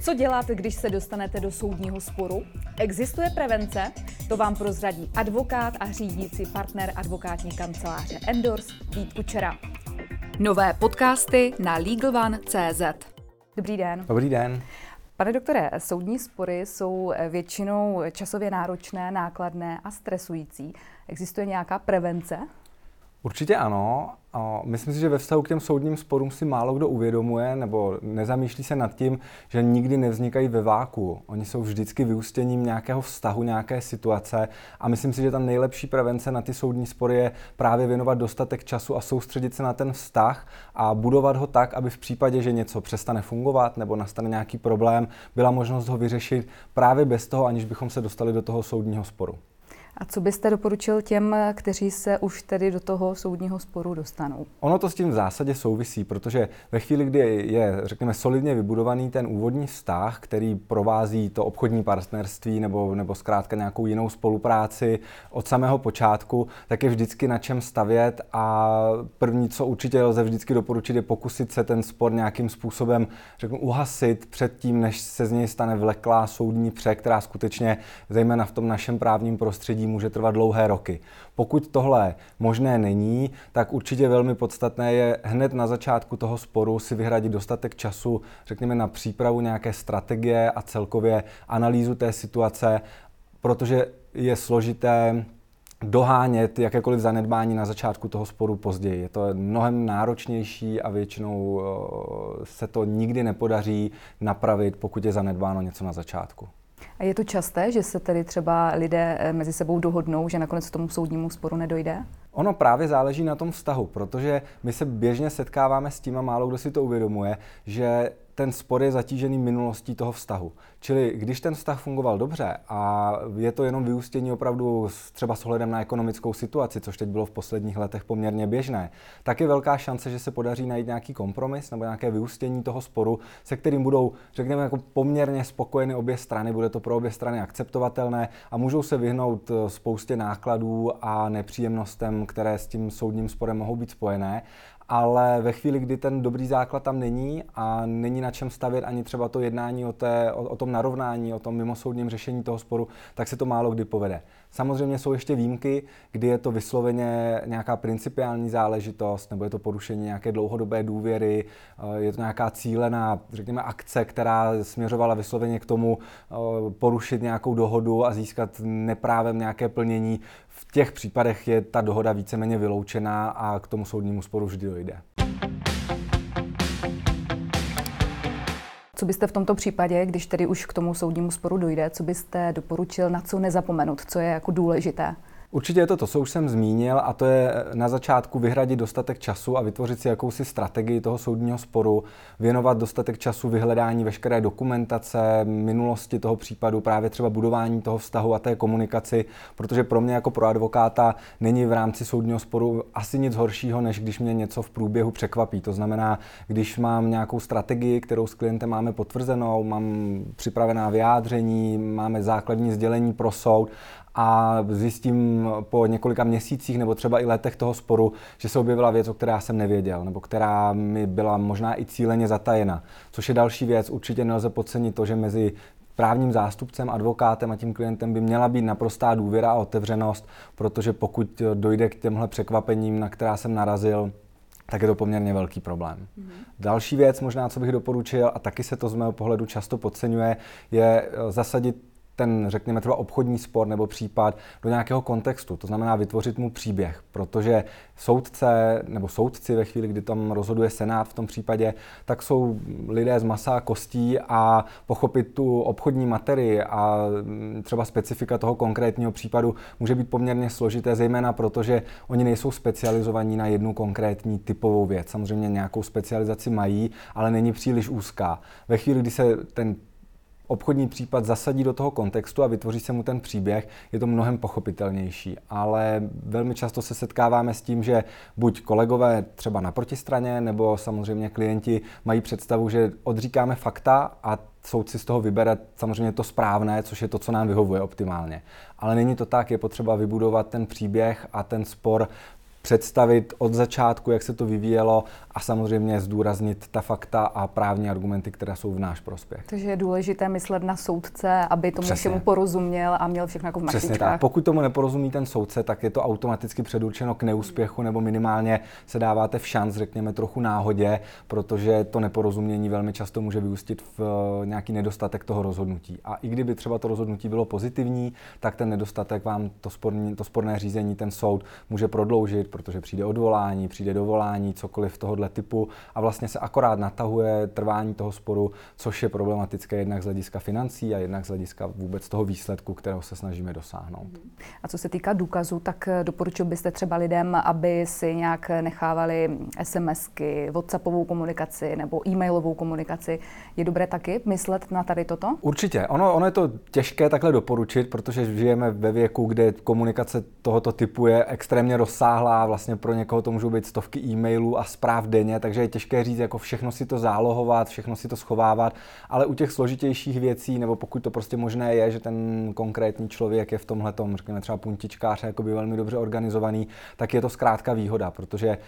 Co dělat, když se dostanete do soudního sporu? Existuje prevence? To vám prozradí advokát a řídící partner advokátní kanceláře Endors Vít Kučera. Nové podcasty na LegalOne.cz Dobrý den. Dobrý den. Pane doktore, soudní spory jsou většinou časově náročné, nákladné a stresující. Existuje nějaká prevence? Určitě ano. Myslím si, že ve vztahu k těm soudním sporům si málo kdo uvědomuje nebo nezamýšlí se nad tím, že nikdy nevznikají ve váku. Oni jsou vždycky vyústěním nějakého vztahu, nějaké situace a myslím si, že tam nejlepší prevence na ty soudní spory je právě věnovat dostatek času a soustředit se na ten vztah a budovat ho tak, aby v případě, že něco přestane fungovat nebo nastane nějaký problém, byla možnost ho vyřešit právě bez toho, aniž bychom se dostali do toho soudního sporu. A co byste doporučil těm, kteří se už tedy do toho soudního sporu dostanou? Ono to s tím v zásadě souvisí, protože ve chvíli, kdy je, řekněme, solidně vybudovaný ten úvodní vztah, který provází to obchodní partnerství nebo, nebo zkrátka nějakou jinou spolupráci od samého počátku, tak je vždycky na čem stavět a první, co určitě lze vždycky doporučit, je pokusit se ten spor nějakým způsobem, řeknu, uhasit před tím, než se z něj stane vleklá soudní pře, která skutečně, zejména v tom našem právním prostředí, může trvat dlouhé roky. Pokud tohle možné není, tak určitě velmi podstatné je hned na začátku toho sporu si vyhradit dostatek času, řekněme, na přípravu nějaké strategie a celkově analýzu té situace, protože je složité dohánět jakékoliv zanedbání na začátku toho sporu později. Je to mnohem náročnější a většinou eh, se to nikdy nepodaří napravit, pokud je zanedbáno něco na začátku. A je to časté, že se tedy třeba lidé eh, mezi sebou dohodnou, že nakonec k tomu soudnímu sporu nedojde? Ono právě záleží na tom vztahu, protože my se běžně setkáváme s tím a málo kdo si to uvědomuje, že ten spor je zatížený minulostí toho vztahu. Čili když ten vztah fungoval dobře a je to jenom vyústění opravdu třeba s ohledem na ekonomickou situaci, což teď bylo v posledních letech poměrně běžné, tak je velká šance, že se podaří najít nějaký kompromis nebo nějaké vyústění toho sporu, se kterým budou, řekněme, jako poměrně spokojeny obě strany, bude to pro obě strany akceptovatelné a můžou se vyhnout eh, spoustě nákladů a nepříjemnostem, které s tím soudním sporem mohou být spojené ale ve chvíli, kdy ten dobrý základ tam není a není na čem stavět ani třeba to jednání o, té, o, o tom narovnání, o tom mimosoudním řešení toho sporu, tak se to málo kdy povede. Samozřejmě jsou ještě výjimky, kdy je to vysloveně nějaká principiální záležitost, nebo je to porušení nějaké dlouhodobé důvěry, eh, je to nějaká cílená, řekněme, akce, která směřovala vysloveně k tomu eh, porušit nějakou dohodu a získat neprávem nějaké plnění. V těch případech je ta dohoda víceméně vyloučená a k tomu soudnímu sporu vždy dojde. Co byste v tomto případě, když tedy už k tomu soudnímu sporu dojde, co byste doporučil, na co nezapomenout, co je jako důležité? Určitě je to to, co už jsem zmínil, a to je na začátku vyhradit dostatek času a vytvořit si jakousi strategii toho soudního sporu, věnovat dostatek času vyhledání veškeré dokumentace, minulosti toho případu, právě třeba budování toho vztahu a té komunikaci, protože pro mě jako pro advokáta není v rámci soudního sporu asi nic horšího, než když mě něco v průběhu překvapí. To znamená, když mám nějakou strategii, kterou s klientem máme potvrzenou, mám připravená vyjádření, máme základní sdělení pro soud a zjistím po několika měsících nebo třeba i letech toho sporu, že se objevila věc, o které já jsem nevěděl, nebo která mi byla možná i cíleně zatajena. Což je další věc, určitě nelze podcenit to, že mezi právním zástupcem, advokátem a tím klientem by měla být naprostá důvěra a otevřenost, protože pokud dojde k těmhle překvapením, na která jsem narazil, tak je to poměrně velký problém. Mm-hmm. Další věc, možná, co bych doporučil, a taky se to z mého pohledu často podceňuje, je zasadit ten, řekněme, třeba obchodní spor nebo případ do nějakého kontextu. To znamená vytvořit mu příběh, protože soudce nebo soudci ve chvíli, kdy tam rozhoduje senát v tom případě, tak jsou lidé z masa a kostí a pochopit tu obchodní materii a mm, třeba specifika toho konkrétního případu může být poměrně složité, zejména protože oni nejsou specializovaní na jednu konkrétní typovou věc. Samozřejmě nějakou specializaci mají, ale není příliš úzká. Ve chvíli, kdy se ten obchodní případ zasadí do toho kontextu a vytvoří se mu ten příběh, je to mnohem pochopitelnější. Ale velmi často se setkáváme s tím, že buď kolegové třeba na protistraně, nebo samozřejmě klienti mají představu, že odříkáme fakta a soud si z toho vybere samozřejmě to správné, což je to, co nám vyhovuje optimálně. Ale není to tak, je potřeba vybudovat ten příběh a ten spor představit od začátku, jak se to vyvíjelo a samozřejmě zdůraznit ta fakta a právní argumenty, které jsou v náš prospěch. Takže je důležité myslet na soudce, aby tomu všemu porozuměl a měl všechno jako v Přesně tak. Pokud tomu neporozumí ten soudce, tak je to automaticky předurčeno k neúspěchu nebo minimálně se dáváte v šanc, řekněme, trochu náhodě, protože to neporozumění velmi často může vyústit v eh, nějaký nedostatek toho rozhodnutí. A i kdyby třeba to rozhodnutí bylo pozitivní, tak ten nedostatek vám to, sporní, to sporné řízení ten soud může prodloužit, protože přijde odvolání, přijde dovolání, cokoliv tohohle typu a vlastně se akorát natahuje trvání toho sporu, což je problematické jednak z hlediska financí a jednak z hlediska vůbec toho výsledku, kterého se snažíme dosáhnout. A co se týká důkazů, tak doporučil byste třeba lidem, aby si nějak nechávali SMSky, WhatsAppovou komunikaci nebo e-mailovou komunikaci. Je dobré taky myslet na tady toto? Určitě. Ono, ono je to těžké takhle doporučit, protože žijeme ve věku, kde komunikace tohoto typu je extrémně rozsáhlá, vlastně pro někoho to můžou být stovky e-mailů a zpráv denně, takže je těžké říct, jako všechno si to zálohovat, všechno si to schovávat, ale u těch složitějších věcí, nebo pokud to prostě možné je, že ten konkrétní člověk je v tomhle tom, řekněme třeba puntičkář, by velmi dobře organizovaný, tak je to zkrátka výhoda, protože eh,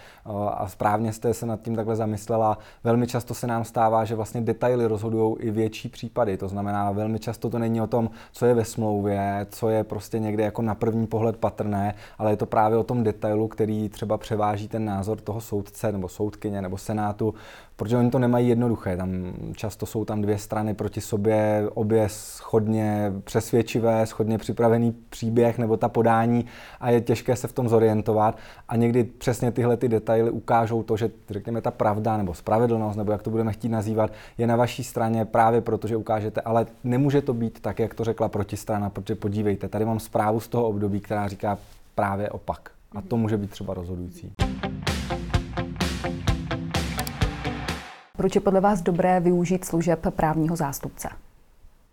a správně jste se nad tím takhle zamyslela, velmi často se nám stává, že vlastně detaily rozhodují i větší případy. To znamená, velmi často to není o tom, co je ve smlouvě, co je prostě někde jako na první pohled patrné, ale je to právě o tom detailu, který třeba převáží ten názor toho soudce nebo soudkyně nebo senátu, protože oni to nemají jednoduché. Tam často jsou tam dvě strany proti sobě, obě schodně přesvědčivé, schodně připravený příběh nebo ta podání a je těžké se v tom zorientovat. A někdy přesně tyhle ty detaily ukážou to, že řekněme ta pravda nebo spravedlnost, nebo jak to budeme chtít nazývat, je na vaší straně právě proto, že ukážete, ale nemůže to být tak, jak to řekla protistrana, protože podívejte, tady mám zprávu z toho období, která říká právě opak. A to může být třeba rozhodující. Proč je podle vás dobré využít služeb právního zástupce?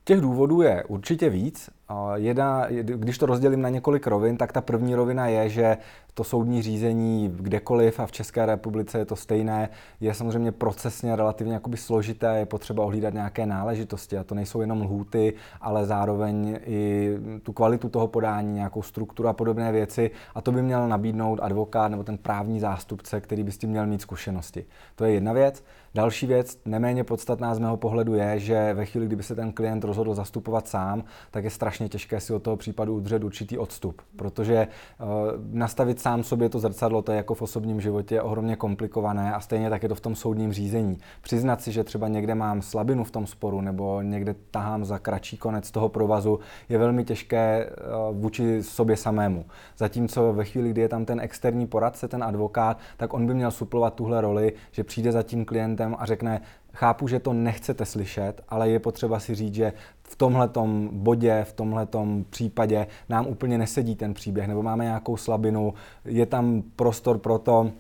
Těch důvodů je určitě víc. Jedna, když to rozdělím na několik rovin, tak ta první rovina je, že to soudní řízení kdekoliv a v České republice je to stejné, je samozřejmě procesně relativně jakoby složité, je potřeba ohlídat nějaké náležitosti a to nejsou jenom lhůty, ale zároveň i tu kvalitu toho podání, nějakou strukturu a podobné věci a to by měl nabídnout advokát nebo ten právní zástupce, který by s tím měl mít zkušenosti. To je jedna věc. Další věc, neméně podstatná z mého pohledu je, že ve chvíli, kdyby se ten klient rozhodl zastupovat sám, tak je strašně těžké si od toho případu udržet určitý odstup, protože uh, nastavit sám sobě to zrcadlo, to je jako v osobním životě ohromně komplikované a stejně tak je to v tom soudním řízení. Přiznat si, že třeba někde mám slabinu v tom sporu nebo někde tahám za kratší konec toho provazu, je velmi těžké uh, vůči sobě samému. Zatímco ve chvíli, kdy je tam ten externí poradce, ten advokát, tak on by měl suplovat tuhle roli, že přijde za tím klientem a řekne, chápu, že to nechcete slyšet, ale je potřeba si říct, že v tomhletom bodě, v tomhletom případě nám úplně nesedí ten příběh, nebo máme nějakou slabinu, je tam prostor pro to,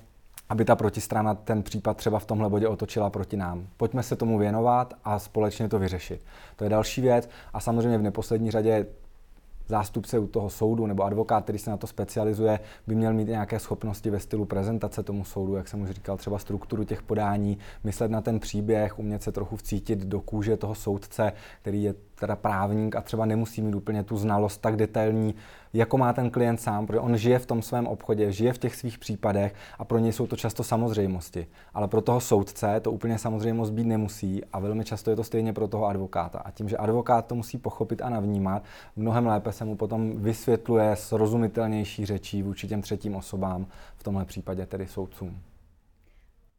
aby ta protistrana ten případ třeba v tomhle bodě otočila proti nám. Pojďme se tomu věnovat a společně to vyřešit. To je další věc a samozřejmě v neposlední řadě zástupce u toho soudu nebo advokát, který se na to specializuje, by měl mít nějaké schopnosti ve stylu prezentace tomu soudu, jak jsem už říkal, třeba strukturu těch podání, myslet na ten příběh, umět se trochu vcítit do kůže toho soudce, který je teda právník a třeba nemusí mít úplně tu znalost tak detailní, jako má ten klient sám, protože on žije v tom svém obchodě, žije v těch svých případech a pro něj jsou to často samozřejmosti. Ale pro toho soudce to úplně samozřejmost být nemusí a velmi často je to stejně pro toho advokáta. A tím, že advokát to musí pochopit a navnímat, mnohem lépe se mu potom vysvětluje srozumitelnější řečí vůči těm třetím osobám, v tomhle případě tedy soudcům.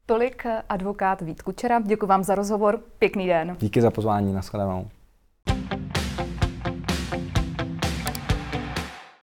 Tolik advokát Vít Kučera. Děkuji vám za rozhovor. Pěkný den. Díky za pozvání. Naschledanou.